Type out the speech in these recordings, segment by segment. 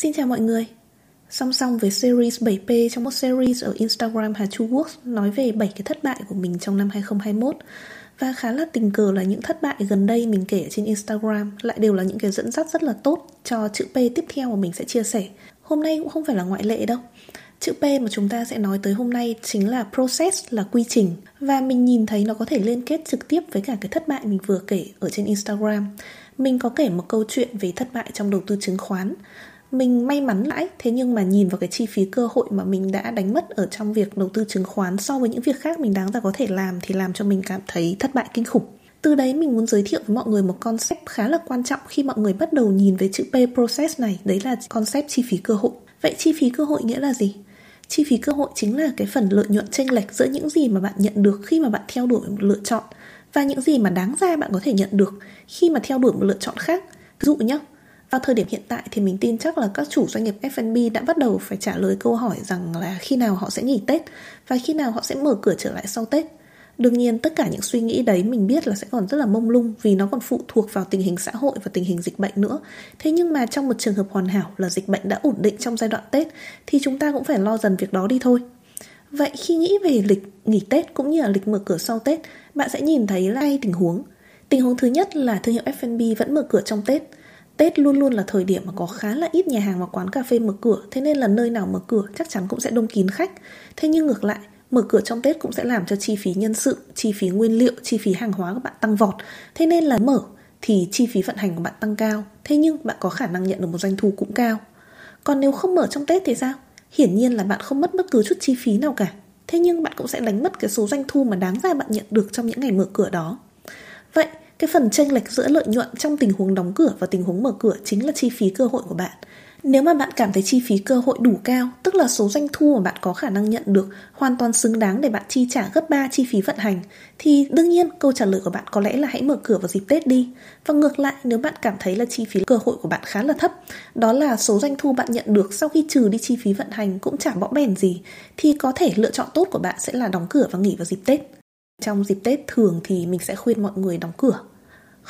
Xin chào mọi người Song song với series 7P trong một series ở Instagram Hà Chu Works nói về 7 cái thất bại của mình trong năm 2021 và khá là tình cờ là những thất bại gần đây mình kể trên Instagram lại đều là những cái dẫn dắt rất là tốt cho chữ P tiếp theo mà mình sẽ chia sẻ. Hôm nay cũng không phải là ngoại lệ đâu. Chữ P mà chúng ta sẽ nói tới hôm nay chính là process, là quy trình và mình nhìn thấy nó có thể liên kết trực tiếp với cả cái thất bại mình vừa kể ở trên Instagram. Mình có kể một câu chuyện về thất bại trong đầu tư chứng khoán mình may mắn lãi, thế nhưng mà nhìn vào cái chi phí cơ hội mà mình đã đánh mất ở trong việc đầu tư chứng khoán so với những việc khác mình đáng ra có thể làm thì làm cho mình cảm thấy thất bại kinh khủng. Từ đấy mình muốn giới thiệu với mọi người một concept khá là quan trọng khi mọi người bắt đầu nhìn về chữ P process này, đấy là concept chi phí cơ hội. Vậy chi phí cơ hội nghĩa là gì? Chi phí cơ hội chính là cái phần lợi nhuận chênh lệch giữa những gì mà bạn nhận được khi mà bạn theo đuổi một lựa chọn và những gì mà đáng ra bạn có thể nhận được khi mà theo đuổi một lựa chọn khác. Ví dụ nhé vào thời điểm hiện tại thì mình tin chắc là các chủ doanh nghiệp F&B đã bắt đầu phải trả lời câu hỏi rằng là khi nào họ sẽ nghỉ Tết và khi nào họ sẽ mở cửa trở lại sau Tết. Đương nhiên tất cả những suy nghĩ đấy mình biết là sẽ còn rất là mông lung vì nó còn phụ thuộc vào tình hình xã hội và tình hình dịch bệnh nữa. Thế nhưng mà trong một trường hợp hoàn hảo là dịch bệnh đã ổn định trong giai đoạn Tết thì chúng ta cũng phải lo dần việc đó đi thôi. Vậy khi nghĩ về lịch nghỉ Tết cũng như là lịch mở cửa sau Tết, bạn sẽ nhìn thấy là hai tình huống. Tình huống thứ nhất là thương hiệu F&B vẫn mở cửa trong Tết Tết luôn luôn là thời điểm mà có khá là ít nhà hàng và quán cà phê mở cửa Thế nên là nơi nào mở cửa chắc chắn cũng sẽ đông kín khách. Thế nhưng ngược lại Mở cửa trong Tết cũng sẽ làm cho chi phí nhân sự, chi phí nguyên liệu, chi phí hàng hóa của bạn tăng vọt. Thế nên là mở thì chi phí vận hành của bạn tăng cao Thế nhưng bạn có khả năng nhận được một doanh thu cũng cao. Còn nếu không mở trong Tết thì sao? Hiển nhiên là bạn không mất bất cứ chút chi phí nào cả. Thế nhưng bạn cũng sẽ đánh mất cái số doanh thu mà đáng ra bạn nhận được trong những ngày mở cửa đó. Vậy cái phần chênh lệch giữa lợi nhuận trong tình huống đóng cửa và tình huống mở cửa chính là chi phí cơ hội của bạn. Nếu mà bạn cảm thấy chi phí cơ hội đủ cao, tức là số doanh thu mà bạn có khả năng nhận được hoàn toàn xứng đáng để bạn chi trả gấp 3 chi phí vận hành, thì đương nhiên câu trả lời của bạn có lẽ là hãy mở cửa vào dịp Tết đi. Và ngược lại, nếu bạn cảm thấy là chi phí cơ hội của bạn khá là thấp, đó là số doanh thu bạn nhận được sau khi trừ đi chi phí vận hành cũng chả bỏ bèn gì, thì có thể lựa chọn tốt của bạn sẽ là đóng cửa và nghỉ vào dịp Tết. Trong dịp Tết thường thì mình sẽ khuyên mọi người đóng cửa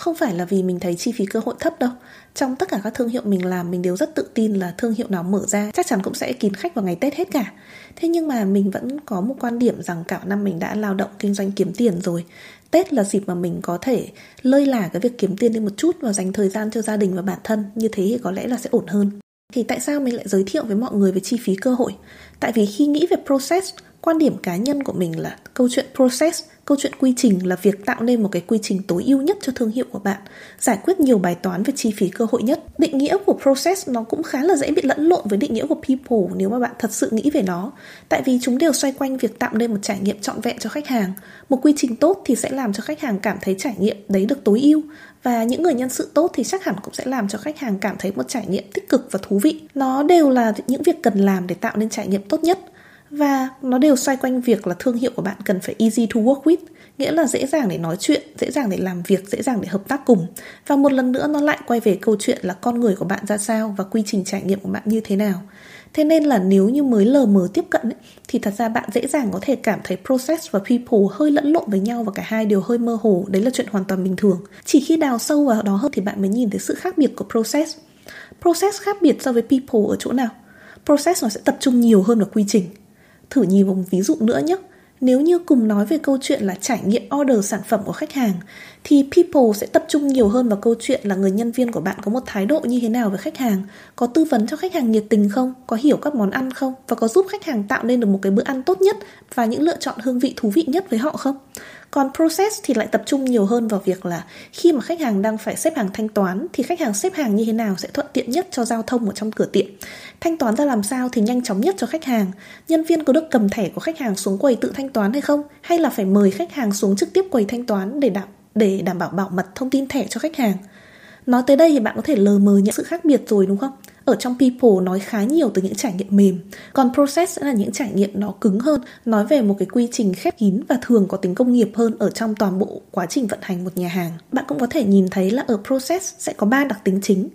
không phải là vì mình thấy chi phí cơ hội thấp đâu. Trong tất cả các thương hiệu mình làm, Mình đều rất tự tin là thương hiệu nào mở ra, Chắc chắn cũng sẽ kín khách vào ngày Tết hết cả. Thế nhưng mà mình vẫn có một quan điểm rằng Cả năm mình đã lao động, kinh doanh kiếm tiền rồi. Tết là dịp mà mình có thể lơi là cái việc kiếm tiền đi một chút Và dành thời gian cho gia đình và bản thân. Như thế thì có lẽ là sẽ ổn hơn. Thì tại sao mình lại giới thiệu với mọi người về chi phí cơ hội? Tại vì khi nghĩ về process Quan điểm cá nhân của mình là câu chuyện process Câu chuyện quy trình là việc tạo nên một cái quy trình tối ưu nhất cho thương hiệu của bạn, giải quyết nhiều bài toán về chi phí cơ hội nhất. Định nghĩa của process nó cũng khá là dễ bị lẫn lộn với định nghĩa của people nếu mà bạn thật sự nghĩ về nó. Tại vì chúng đều xoay quanh việc tạo nên một trải nghiệm trọn vẹn cho khách hàng. Một quy trình tốt thì sẽ làm cho khách hàng cảm thấy trải nghiệm đấy được tối ưu và những người nhân sự tốt thì chắc hẳn cũng sẽ làm cho khách hàng cảm thấy một trải nghiệm tích cực và thú vị. Nó đều là những việc cần làm để tạo nên trải nghiệm tốt nhất và nó đều xoay quanh việc là thương hiệu của bạn cần phải easy to work with nghĩa là dễ dàng để nói chuyện dễ dàng để làm việc dễ dàng để hợp tác cùng. Và một lần nữa nó lại quay về câu chuyện là con người của bạn ra sao và quy trình trải nghiệm của bạn như thế nào. Thế nên là nếu như mới lờ mờ tiếp cận ấy, thì thật ra bạn dễ dàng có thể cảm thấy process và people hơi lẫn lộn với nhau và cả hai đều hơi mơ hồ. Đấy là chuyện hoàn toàn bình thường. Chỉ khi đào sâu vào đó hơn thì bạn mới nhìn thấy sự khác biệt của process. Process khác biệt so với people ở chỗ nào? Process nó sẽ tập trung nhiều hơn vào quy trình. Thử nhìn một ví dụ nữa nhé. Nếu như cùng nói về câu chuyện là trải nghiệm order sản phẩm của khách hàng thì people sẽ tập trung nhiều hơn vào câu chuyện là người nhân viên của bạn có một thái độ như thế nào với khách hàng, có tư vấn cho khách hàng nhiệt tình không, có hiểu các món ăn không và có giúp khách hàng tạo nên được một cái bữa ăn tốt nhất và những lựa chọn hương vị thú vị nhất với họ không. Còn process thì lại tập trung nhiều hơn vào việc là khi mà khách hàng đang phải xếp hàng thanh toán thì khách hàng xếp hàng như thế nào sẽ thuận tiện nhất cho giao thông ở trong cửa tiệm. Thanh toán ra làm sao thì nhanh chóng nhất cho khách hàng. Nhân viên có được cầm thẻ của khách hàng xuống quầy tự thanh toán hay không? Hay là phải mời khách hàng xuống trực tiếp quầy thanh toán để đảm để đảm bảo bảo mật thông tin thẻ cho khách hàng. Nói tới đây thì bạn có thể lờ mờ nhận sự khác biệt rồi, đúng không? Ở trong People nói khá nhiều từ những trải nghiệm mềm, Còn Process sẽ là những trải nghiệm nó cứng hơn, Nói về một cái quy trình khép kín và thường có tính công nghiệp hơn Ở trong toàn bộ quá trình vận hành một nhà hàng Bạn cũng có thể nhìn thấy là ở Process sẽ có ba đặc tính chính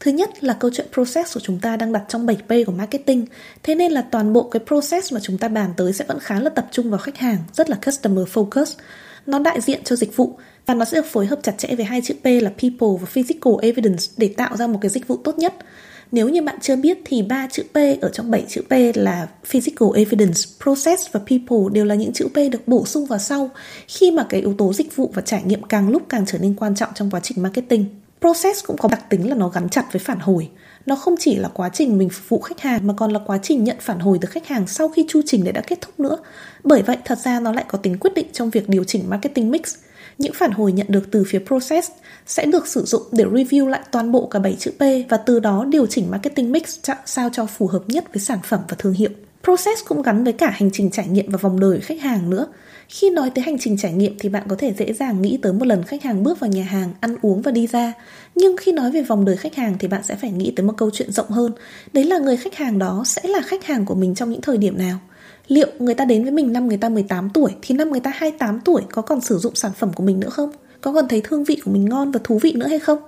Thứ nhất là câu chuyện process của chúng ta đang đặt trong 7P của marketing, Thế nên là toàn bộ cái process mà chúng ta bàn tới sẽ vẫn khá là tập trung vào khách hàng, Rất là customer focus Nó đại diện cho dịch vụ và nó sẽ được phối hợp chặt chẽ với hai chữ P là people và physical evidence để tạo ra một cái dịch vụ tốt nhất Nếu như bạn chưa biết thì ba chữ P ở trong 7 chữ P là Physical Evidence, Process và People đều là những chữ P được bổ sung vào sau khi mà cái yếu tố dịch vụ và trải nghiệm càng lúc càng trở nên quan trọng trong quá trình marketing. Process cũng có đặc tính là nó gắn chặt với phản hồi. Nó không chỉ là quá trình mình phục vụ khách hàng mà còn là quá trình nhận phản hồi từ khách hàng sau khi chu trình đấy đã kết thúc nữa. Bởi vậy thật ra nó lại có tính quyết định trong việc điều chỉnh marketing mix. Những phản hồi nhận được từ phía process sẽ được sử dụng để review lại toàn bộ cả 7 chữ P và từ đó điều chỉnh marketing mix sao cho phù hợp nhất với sản phẩm và thương hiệu. Process cũng gắn với cả hành trình trải nghiệm và vòng đời khách hàng nữa. Khi nói tới hành trình trải nghiệm thì bạn có thể dễ dàng nghĩ tới một lần khách hàng bước vào nhà hàng, ăn uống và đi ra. Nhưng khi nói về vòng đời khách hàng thì bạn sẽ phải nghĩ tới một câu chuyện rộng hơn. Đấy là người khách hàng đó sẽ là khách hàng của mình trong những thời điểm nào. Liệu người ta đến với mình năm người ta 18 tuổi thì năm người ta 28 tuổi có còn sử dụng sản phẩm của mình nữa không? Có còn thấy thương vị của mình ngon và thú vị nữa hay không?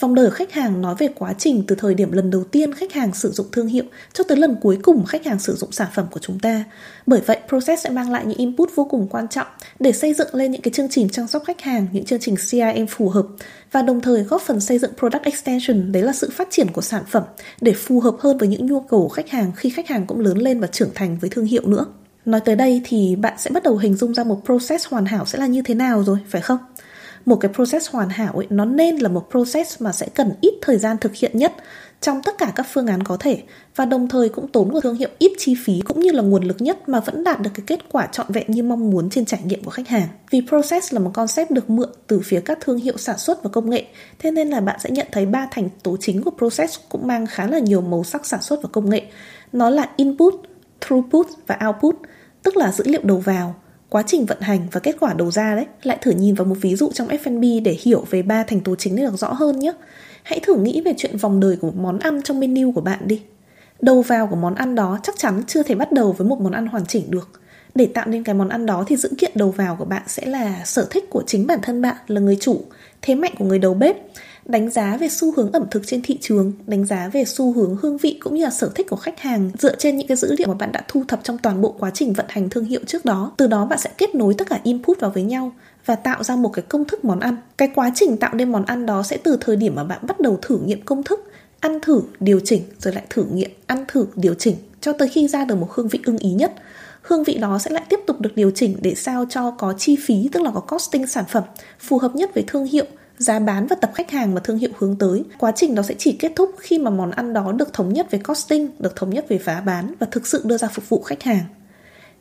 Vòng đời khách hàng nói về quá trình từ thời điểm lần đầu tiên khách hàng sử dụng thương hiệu cho tới lần cuối cùng khách hàng sử dụng sản phẩm của chúng ta. Bởi vậy, Process sẽ mang lại những input vô cùng quan trọng để xây dựng lên những cái chương trình chăm sóc khách hàng, những chương trình CRM phù hợp và đồng thời góp phần xây dựng product extension, đấy là sự phát triển của sản phẩm để phù hợp hơn với những nhu cầu của khách hàng khi khách hàng cũng lớn lên và trưởng thành với thương hiệu nữa. Nói tới đây thì bạn sẽ bắt đầu hình dung ra một process hoàn hảo sẽ là như thế nào rồi, phải không? Một cái process hoàn hảo ấy nó nên là một process mà sẽ cần ít thời gian thực hiện nhất trong tất cả các phương án có thể và đồng thời cũng tốn của thương hiệu ít chi phí cũng như là nguồn lực nhất mà vẫn đạt được cái kết quả trọn vẹn như mong muốn trên trải nghiệm của khách hàng. Vì process là một concept được mượn từ phía các thương hiệu sản xuất và công nghệ, thế nên là bạn sẽ nhận thấy ba thành tố chính của process cũng mang khá là nhiều màu sắc sản xuất và công nghệ. Nó là input, throughput và output, tức là dữ liệu đầu vào, quá trình vận hành và kết quả đầu ra đấy. Lại thử nhìn vào một ví dụ trong F&B để hiểu về ba thành tố chính được rõ hơn nhé. Hãy thử nghĩ về chuyện vòng đời của một món ăn trong menu của bạn đi. Đầu vào của món ăn đó chắc chắn chưa thể bắt đầu với một món ăn hoàn chỉnh được. Để tạo nên cái món ăn đó thì dữ kiện đầu vào của bạn sẽ là sở thích của chính bản thân bạn là người chủ, thế mạnh của người đầu bếp đánh giá về xu hướng ẩm thực trên thị trường, đánh giá về xu hướng hương vị cũng như là sở thích của khách hàng dựa trên những cái dữ liệu mà bạn đã thu thập trong toàn bộ quá trình vận hành thương hiệu trước đó. Từ đó bạn sẽ kết nối tất cả input vào với nhau và tạo ra một cái công thức món ăn. Cái quá trình tạo nên món ăn đó sẽ từ thời điểm mà bạn bắt đầu thử nghiệm công thức, ăn thử, điều chỉnh rồi lại thử nghiệm, ăn thử, điều chỉnh cho tới khi ra được một hương vị ưng ý nhất hương vị đó sẽ lại tiếp tục được điều chỉnh để sao cho có chi phí tức là có costing sản phẩm phù hợp nhất với thương hiệu giá bán và tập khách hàng mà thương hiệu hướng tới. Quá trình đó sẽ chỉ kết thúc khi mà món ăn đó được thống nhất về costing, được thống nhất về giá bán và thực sự đưa ra phục vụ khách hàng.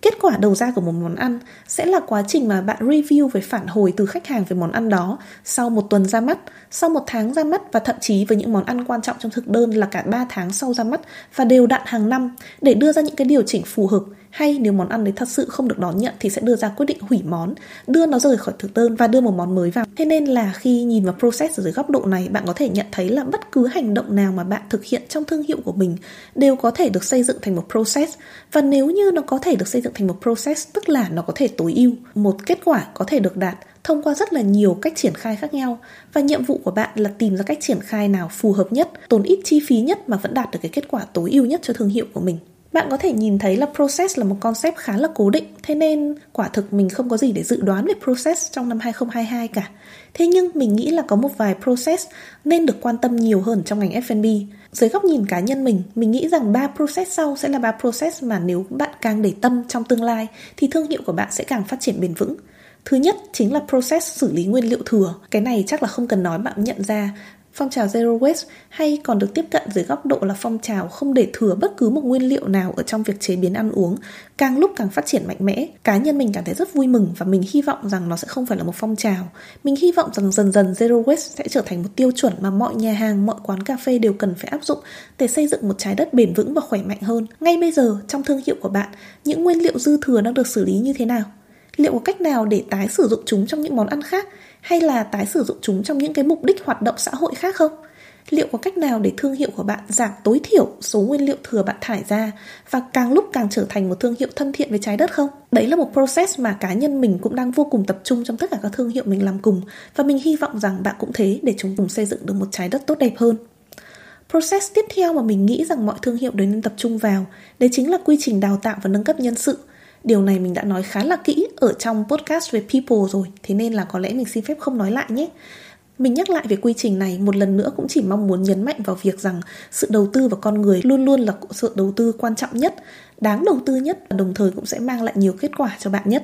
Kết quả đầu ra của một món ăn sẽ là quá trình mà bạn review về phản hồi từ khách hàng về món ăn đó sau một tuần ra mắt, sau một tháng ra mắt và thậm chí với những món ăn quan trọng trong thực đơn là cả 3 tháng sau ra mắt và đều đặn hàng năm để đưa ra những cái điều chỉnh phù hợp hay nếu món ăn đấy thật sự không được đón nhận thì sẽ đưa ra quyết định hủy món, đưa nó rời khỏi thực đơn và đưa một món mới vào. Thế nên là khi nhìn vào process ở dưới góc độ này, bạn có thể nhận thấy là bất cứ hành động nào mà bạn thực hiện trong thương hiệu của mình đều có thể được xây dựng thành một process và nếu như nó có thể được xây dựng thành một process tức là nó có thể tối ưu, một kết quả có thể được đạt thông qua rất là nhiều cách triển khai khác nhau và nhiệm vụ của bạn là tìm ra cách triển khai nào phù hợp nhất, tốn ít chi phí nhất mà vẫn đạt được cái kết quả tối ưu nhất cho thương hiệu của mình. Bạn có thể nhìn thấy là process là một concept khá là cố định, thế nên quả thực mình không có gì để dự đoán về process trong năm 2022 cả. Thế nhưng mình nghĩ là có một vài process nên được quan tâm nhiều hơn trong ngành F&B. Dưới góc nhìn cá nhân mình, mình nghĩ rằng ba process sau sẽ là ba process mà nếu bạn càng để tâm trong tương lai thì thương hiệu của bạn sẽ càng phát triển bền vững. Thứ nhất chính là process xử lý nguyên liệu thừa. Cái này chắc là không cần nói bạn nhận ra Phong trào Zero Waste hay còn được tiếp cận dưới góc độ là phong trào không để thừa bất cứ một nguyên liệu nào ở trong việc chế biến ăn uống, càng lúc càng phát triển mạnh mẽ. Cá nhân mình cảm thấy rất vui mừng và mình hy vọng rằng nó sẽ không phải là một phong trào. Mình hy vọng rằng dần dần Zero Waste sẽ trở thành một tiêu chuẩn mà mọi nhà hàng, mọi quán cà phê đều cần phải áp dụng để xây dựng một trái đất bền vững và khỏe mạnh hơn. Ngay bây giờ, trong thương hiệu của bạn, những nguyên liệu dư thừa đang được xử lý như thế nào? Liệu có cách nào để tái sử dụng chúng trong những món ăn khác hay là tái sử dụng chúng trong những cái mục đích hoạt động xã hội khác không? Liệu có cách nào để thương hiệu của bạn giảm tối thiểu số nguyên liệu thừa bạn thải ra và càng lúc càng trở thành một thương hiệu thân thiện với trái đất không? Đấy là một process mà cá nhân mình cũng đang vô cùng tập trung trong tất cả các thương hiệu mình làm cùng và mình hy vọng rằng bạn cũng thế để chúng cùng xây dựng được một trái đất tốt đẹp hơn. Process tiếp theo mà mình nghĩ rằng mọi thương hiệu đều nên tập trung vào, đấy chính là quy trình đào tạo và nâng cấp nhân sự Điều này mình đã nói khá là kỹ ở trong podcast về people rồi Thế nên là có lẽ mình xin phép không nói lại nhé Mình nhắc lại về quy trình này một lần nữa cũng chỉ mong muốn nhấn mạnh vào việc rằng sự đầu tư vào con người luôn luôn là sự đầu tư quan trọng nhất, đáng đầu tư nhất và đồng thời cũng sẽ mang lại nhiều kết quả cho bạn nhất.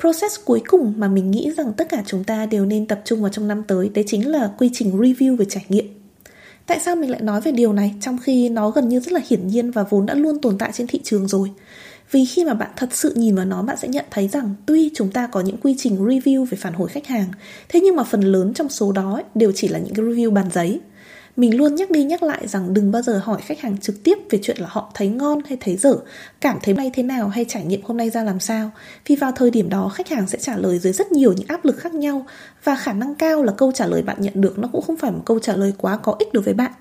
Process cuối cùng mà mình nghĩ rằng tất cả chúng ta đều nên tập trung vào trong năm tới đấy chính là quy trình review về trải nghiệm. Tại sao mình lại nói về điều này trong khi nó gần như rất là hiển nhiên và vốn đã luôn tồn tại trên thị trường rồi? Vì khi mà bạn thật sự nhìn vào nó bạn sẽ nhận thấy rằng tuy chúng ta có những quy trình review về phản hồi khách hàng, thế nhưng mà phần lớn trong số đó đều chỉ là những cái review bàn giấy. Mình luôn nhắc đi nhắc lại rằng đừng bao giờ hỏi khách hàng trực tiếp về chuyện là họ thấy ngon hay thấy dở, cảm thấy nay thế nào hay trải nghiệm hôm nay ra làm sao. Vì vào thời điểm đó khách hàng sẽ trả lời dưới rất nhiều những áp lực khác nhau và khả năng cao là câu trả lời bạn nhận được nó cũng không phải một câu trả lời quá có ích đối với bạn.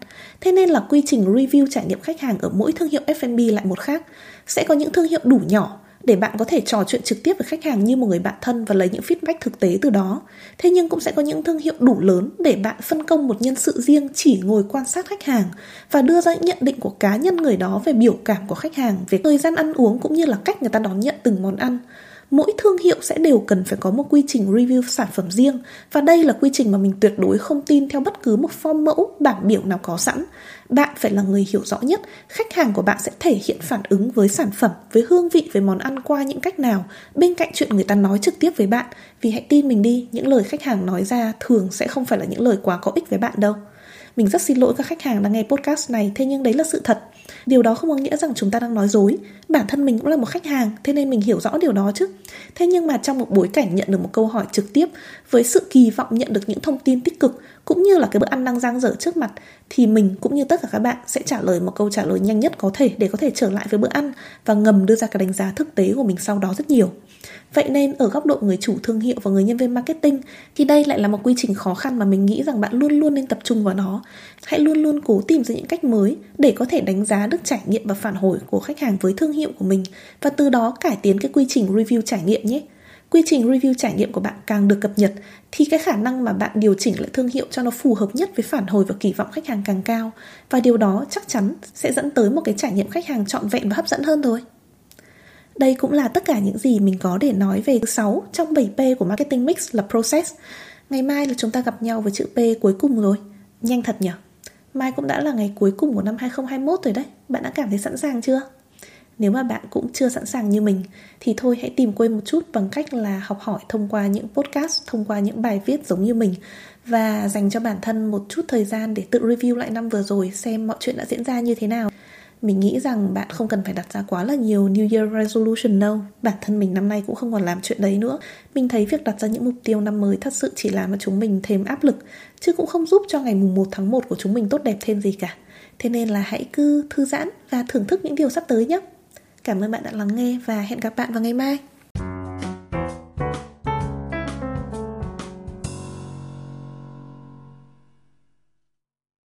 Thế nên là quy trình review trải nghiệm khách hàng ở mỗi thương hiệu F&B lại một khác. Sẽ có những thương hiệu đủ nhỏ để bạn có thể trò chuyện trực tiếp với khách hàng như một người bạn thân và lấy những feedback thực tế từ đó. Thế nhưng cũng sẽ có những thương hiệu đủ lớn để bạn phân công một nhân sự riêng chỉ ngồi quan sát khách hàng và đưa ra những nhận định của cá nhân người đó về biểu cảm của khách hàng, về thời gian ăn uống cũng như là cách người ta đón nhận từng món ăn mỗi thương hiệu sẽ đều cần phải có một quy trình review sản phẩm riêng. Và đây là quy trình mà mình tuyệt đối không tin theo bất cứ một form mẫu, bảng biểu nào có sẵn. Bạn phải là người hiểu rõ nhất, khách hàng của bạn sẽ thể hiện phản ứng với sản phẩm, với hương vị, với món ăn qua những cách nào. Bên cạnh chuyện người ta nói trực tiếp với bạn, vì hãy tin mình đi, những lời khách hàng nói ra thường sẽ không phải là những lời quá có ích với bạn đâu. Mình rất xin lỗi các khách hàng đang nghe podcast này, thế nhưng đấy là sự thật điều đó không có nghĩa rằng chúng ta đang nói dối. Bản thân mình cũng là một khách hàng, thế nên mình hiểu rõ điều đó chứ. Thế nhưng mà trong một bối cảnh nhận được một câu hỏi trực tiếp với sự kỳ vọng nhận được những thông tin tích cực cũng như là cái bữa ăn đang giang dở trước mặt, thì mình cũng như tất cả các bạn sẽ trả lời một câu trả lời nhanh nhất có thể để có thể trở lại với bữa ăn và ngầm đưa ra cái đánh giá thực tế của mình sau đó rất nhiều Vậy nên ở góc độ người chủ thương hiệu và người nhân viên marketing, thì đây lại là một quy trình khó khăn mà mình nghĩ rằng bạn luôn luôn nên tập trung vào nó. Hãy luôn luôn cố tìm ra những cách mới để có thể đánh giá được trải nghiệm và phản hồi của khách hàng với thương hiệu của mình và từ đó cải tiến cái quy trình review trải nghiệm nhé. Quy trình review trải nghiệm của bạn càng được cập nhật thì cái khả năng mà bạn điều chỉnh lại thương hiệu cho nó phù hợp nhất với phản hồi và kỳ vọng khách hàng càng cao và điều đó chắc chắn sẽ dẫn tới một cái trải nghiệm khách hàng trọn vẹn và hấp dẫn hơn thôi. Đây cũng là tất cả những gì mình có để nói về 6 trong 7P của Marketing Mix là Process. Ngày mai là chúng ta gặp nhau với chữ P cuối cùng rồi. Nhanh thật nhỉ? Mai cũng đã là ngày cuối cùng của năm 2021 rồi đấy. Bạn đã cảm thấy sẵn sàng chưa? Nếu mà bạn cũng chưa sẵn sàng như mình thì thôi hãy tìm quên một chút bằng cách là học hỏi thông qua những podcast, thông qua những bài viết giống như mình và dành cho bản thân một chút thời gian để tự review lại năm vừa rồi xem mọi chuyện đã diễn ra như thế nào. Mình nghĩ rằng bạn không cần phải đặt ra quá là nhiều New Year Resolution đâu. Bản thân mình năm nay cũng không còn làm chuyện đấy nữa. Mình thấy việc đặt ra những mục tiêu năm mới thật sự chỉ làm cho chúng mình thêm áp lực Chứ cũng không giúp cho ngày mùng 1 tháng 1 của chúng mình tốt đẹp thêm gì cả. Thế nên là hãy cứ thư giãn và thưởng thức những điều sắp tới nhé. Cảm ơn bạn đã lắng nghe và hẹn gặp bạn vào ngày mai.